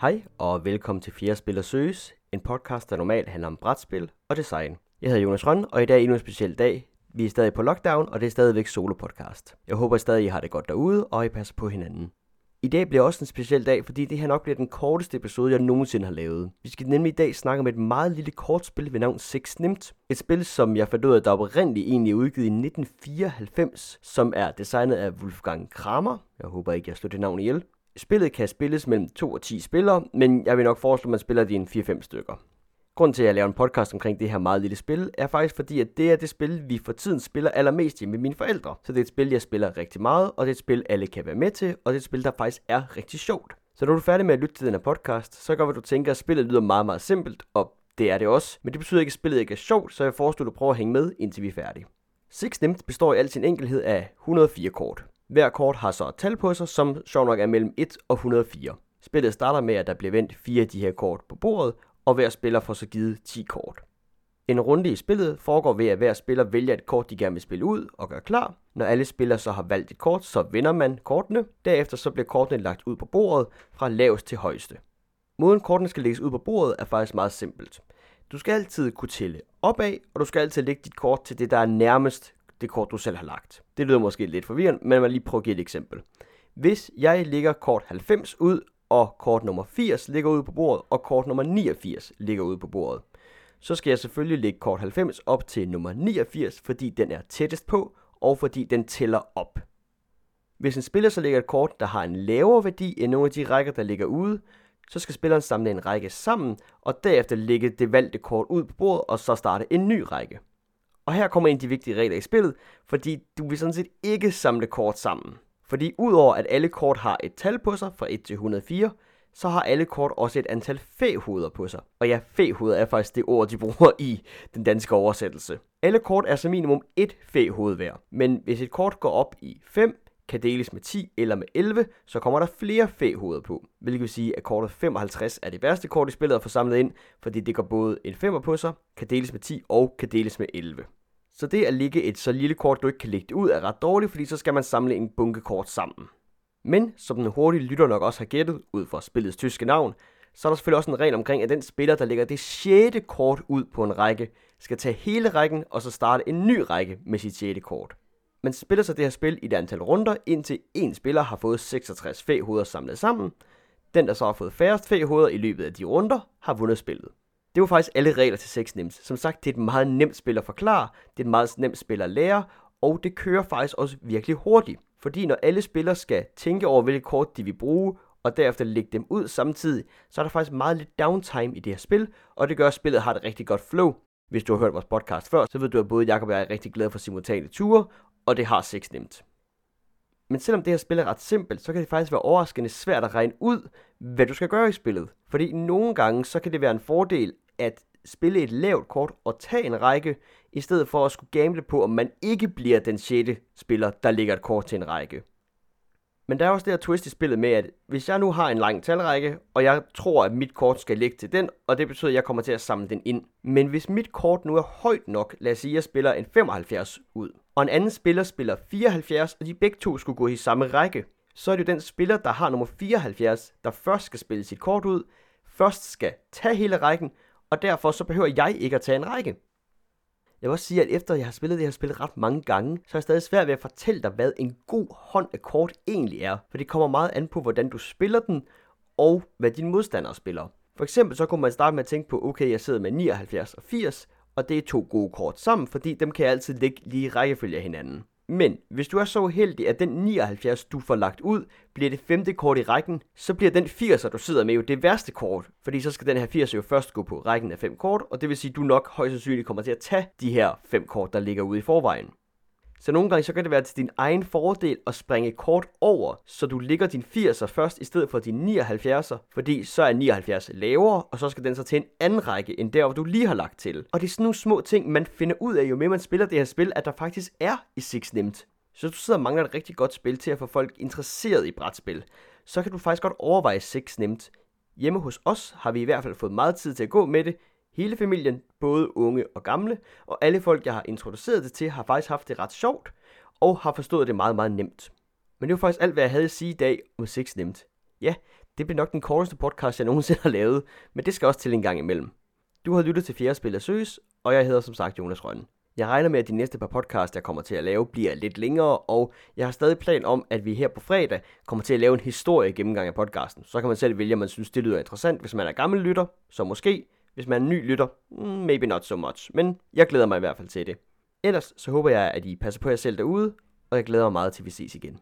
Hej og velkommen til Fjerde Spiller Søges, en podcast, der normalt handler om brætspil og design. Jeg hedder Jonas Røn, og i dag er endnu en speciel dag. Vi er stadig på lockdown, og det er stadigvæk solo podcast. Jeg håber stadig, I har det godt derude, og I passer på hinanden. I dag bliver også en speciel dag, fordi det her nok bliver den korteste episode, jeg nogensinde har lavet. Vi skal nemlig i dag snakke om et meget lille kortspil ved navn Six Nimt. Et spil, som jeg fandt ud af, der oprindeligt egentlig er udgivet i 1994, som er designet af Wolfgang Kramer. Jeg håber ikke, jeg slår det navn ihjel. Spillet kan spilles mellem 2 og 10 spillere, men jeg vil nok foreslå, at man spiller det i en 4-5 stykker. Grunden til, at jeg laver en podcast omkring det her meget lille spil, er faktisk fordi, at det er det spil, vi for tiden spiller allermest hjemme med mine forældre. Så det er et spil, jeg spiller rigtig meget, og det er et spil, alle kan være med til, og det er et spil, der faktisk er rigtig sjovt. Så når du er færdig med at lytte til den her podcast, så kan du tænke, at spillet lyder meget, meget simpelt, og det er det også. Men det betyder ikke, at spillet ikke er sjovt, så jeg foreslår, at du prøver at hænge med, indtil vi er færdige. Six Nemt består i al sin enkelhed af 104 kort. Hver kort har så et tal på sig, som sjov nok er mellem 1 og 104. Spillet starter med, at der bliver vendt fire af de her kort på bordet, og hver spiller får så givet 10 kort. En runde i spillet foregår ved, at hver spiller vælger et kort, de gerne vil spille ud og gøre klar. Når alle spillere så har valgt et kort, så vinder man kortene. Derefter så bliver kortene lagt ud på bordet fra lavest til højeste. Måden kortene skal lægges ud på bordet er faktisk meget simpelt. Du skal altid kunne tælle opad, og du skal altid lægge dit kort til det, der er nærmest det kort, du selv har lagt. Det lyder måske lidt forvirrende, men man lige prøve at give et eksempel. Hvis jeg lægger kort 90 ud, og kort nummer 80 ligger ude på bordet, og kort nummer 89 ligger ude på bordet, så skal jeg selvfølgelig lægge kort 90 op til nummer 89, fordi den er tættest på, og fordi den tæller op. Hvis en spiller så lægger et kort, der har en lavere værdi end nogle af de rækker, der ligger ude, så skal spilleren samle en række sammen, og derefter lægge det valgte kort ud på bordet, og så starte en ny række. Og her kommer en af de vigtige regler i spillet, fordi du vil sådan set ikke samle kort sammen. Fordi udover at alle kort har et tal på sig fra 1 til 104, så har alle kort også et antal fæhoveder på sig. Og ja, fæhoveder er faktisk det ord, de bruger i den danske oversættelse. Alle kort er som minimum et fæhoved hver. Men hvis et kort går op i 5, kan deles med 10 eller med 11, så kommer der flere fæhoveder på. Hvilket vil sige, at kortet 55 er det værste kort i spillet at få samlet ind, fordi det går både en 5'er på sig, kan deles med 10 og kan deles med 11. Så det at ligge et så lille kort, du ikke kan lægge det ud, er ret dårligt, fordi så skal man samle en bunke kort sammen. Men som den hurtige lytter nok også har gættet, ud fra spillets tyske navn, så er der selvfølgelig også en regel omkring, at den spiller, der lægger det sjette kort ud på en række, skal tage hele rækken og så starte en ny række med sit sjette kort. Man spiller så det her spil i et antal runder, indtil en spiller har fået 66 fæhoveder samlet sammen. Den, der så har fået færrest fæhoveder i løbet af de runder, har vundet spillet. Det var faktisk alle regler til 6 nemt. Som sagt, det er et meget nemt spil at forklare, det er et meget nemt spil at lære, og det kører faktisk også virkelig hurtigt. Fordi når alle spillere skal tænke over, hvilke kort de vil bruge, og derefter lægge dem ud samtidig, så er der faktisk meget lidt downtime i det her spil, og det gør, at spillet har et rigtig godt flow. Hvis du har hørt vores podcast før, så ved du, at både Jacob og jeg er rigtig glade for simultane ture, og det har 6 nemt. Men selvom det her spil er ret simpelt, så kan det faktisk være overraskende svært at regne ud, hvad du skal gøre i spillet. Fordi nogle gange, så kan det være en fordel at spille et lavt kort og tage en række, i stedet for at skulle gamble på, om man ikke bliver den sjette spiller, der ligger et kort til en række. Men der er også det her twist i spillet med, at hvis jeg nu har en lang talrække, og jeg tror, at mit kort skal ligge til den, og det betyder, at jeg kommer til at samle den ind. Men hvis mit kort nu er højt nok, lad os sige, at jeg spiller en 75 ud, og en anden spiller spiller 74, og de begge to skulle gå i samme række, så er det jo den spiller, der har nummer 74, der først skal spille sit kort ud, først skal tage hele rækken, og derfor så behøver jeg ikke at tage en række. Jeg vil også sige, at efter jeg har spillet det her spil ret mange gange, så er jeg stadig svært ved at fortælle dig, hvad en god hånd af kort egentlig er. For det kommer meget an på, hvordan du spiller den, og hvad dine modstandere spiller. For eksempel så kunne man starte med at tænke på, okay, jeg sidder med 79 og 80, og det er to gode kort sammen, fordi dem kan jeg altid lægge lige i rækkefølge af hinanden. Men hvis du er så heldig, at den 79, du får lagt ud, bliver det femte kort i rækken, så bliver den 80, du sidder med jo det værste kort. Fordi så skal den her 80 jo først gå på rækken af fem kort, og det vil sige, at du nok højst sandsynligt kommer til at tage de her fem kort, der ligger ude i forvejen. Så nogle gange så kan det være til din egen fordel at springe kort over, så du ligger din 80'er først i stedet for din 79'er, fordi så er 79 lavere, og så skal den så til en anden række end der, hvor du lige har lagt til. Og det er sådan nogle små ting, man finder ud af, jo mere man spiller det her spil, at der faktisk er i Six Nemt. Så hvis du sidder og mangler et rigtig godt spil til at få folk interesseret i brætspil, så kan du faktisk godt overveje Six Nemt. Hjemme hos os har vi i hvert fald fået meget tid til at gå med det, Hele familien, både unge og gamle, og alle folk, jeg har introduceret det til, har faktisk haft det ret sjovt, og har forstået det meget, meget nemt. Men det var faktisk alt, hvad jeg havde at sige i dag om sex Nemt. Ja, Det blev nok den korteste podcast, jeg nogensinde har lavet, men det skal også til en gang imellem. Du har lyttet til Fjerde Spil af Søs, og jeg hedder som sagt Jonas Rønne. Jeg regner med, at de næste par podcasts, jeg kommer til at lave, bliver lidt længere, og jeg har stadig plan om, at vi her på fredag kommer til at lave en historie gennemgang af podcasten. Så kan man selv vælge, om man synes, det lyder interessant, hvis man er gammel lytter, så måske. Hvis man er ny lytter, mm, maybe not so much, men jeg glæder mig i hvert fald til det. Ellers så håber jeg, at I passer på jer selv derude, og jeg glæder mig meget til, at vi ses igen.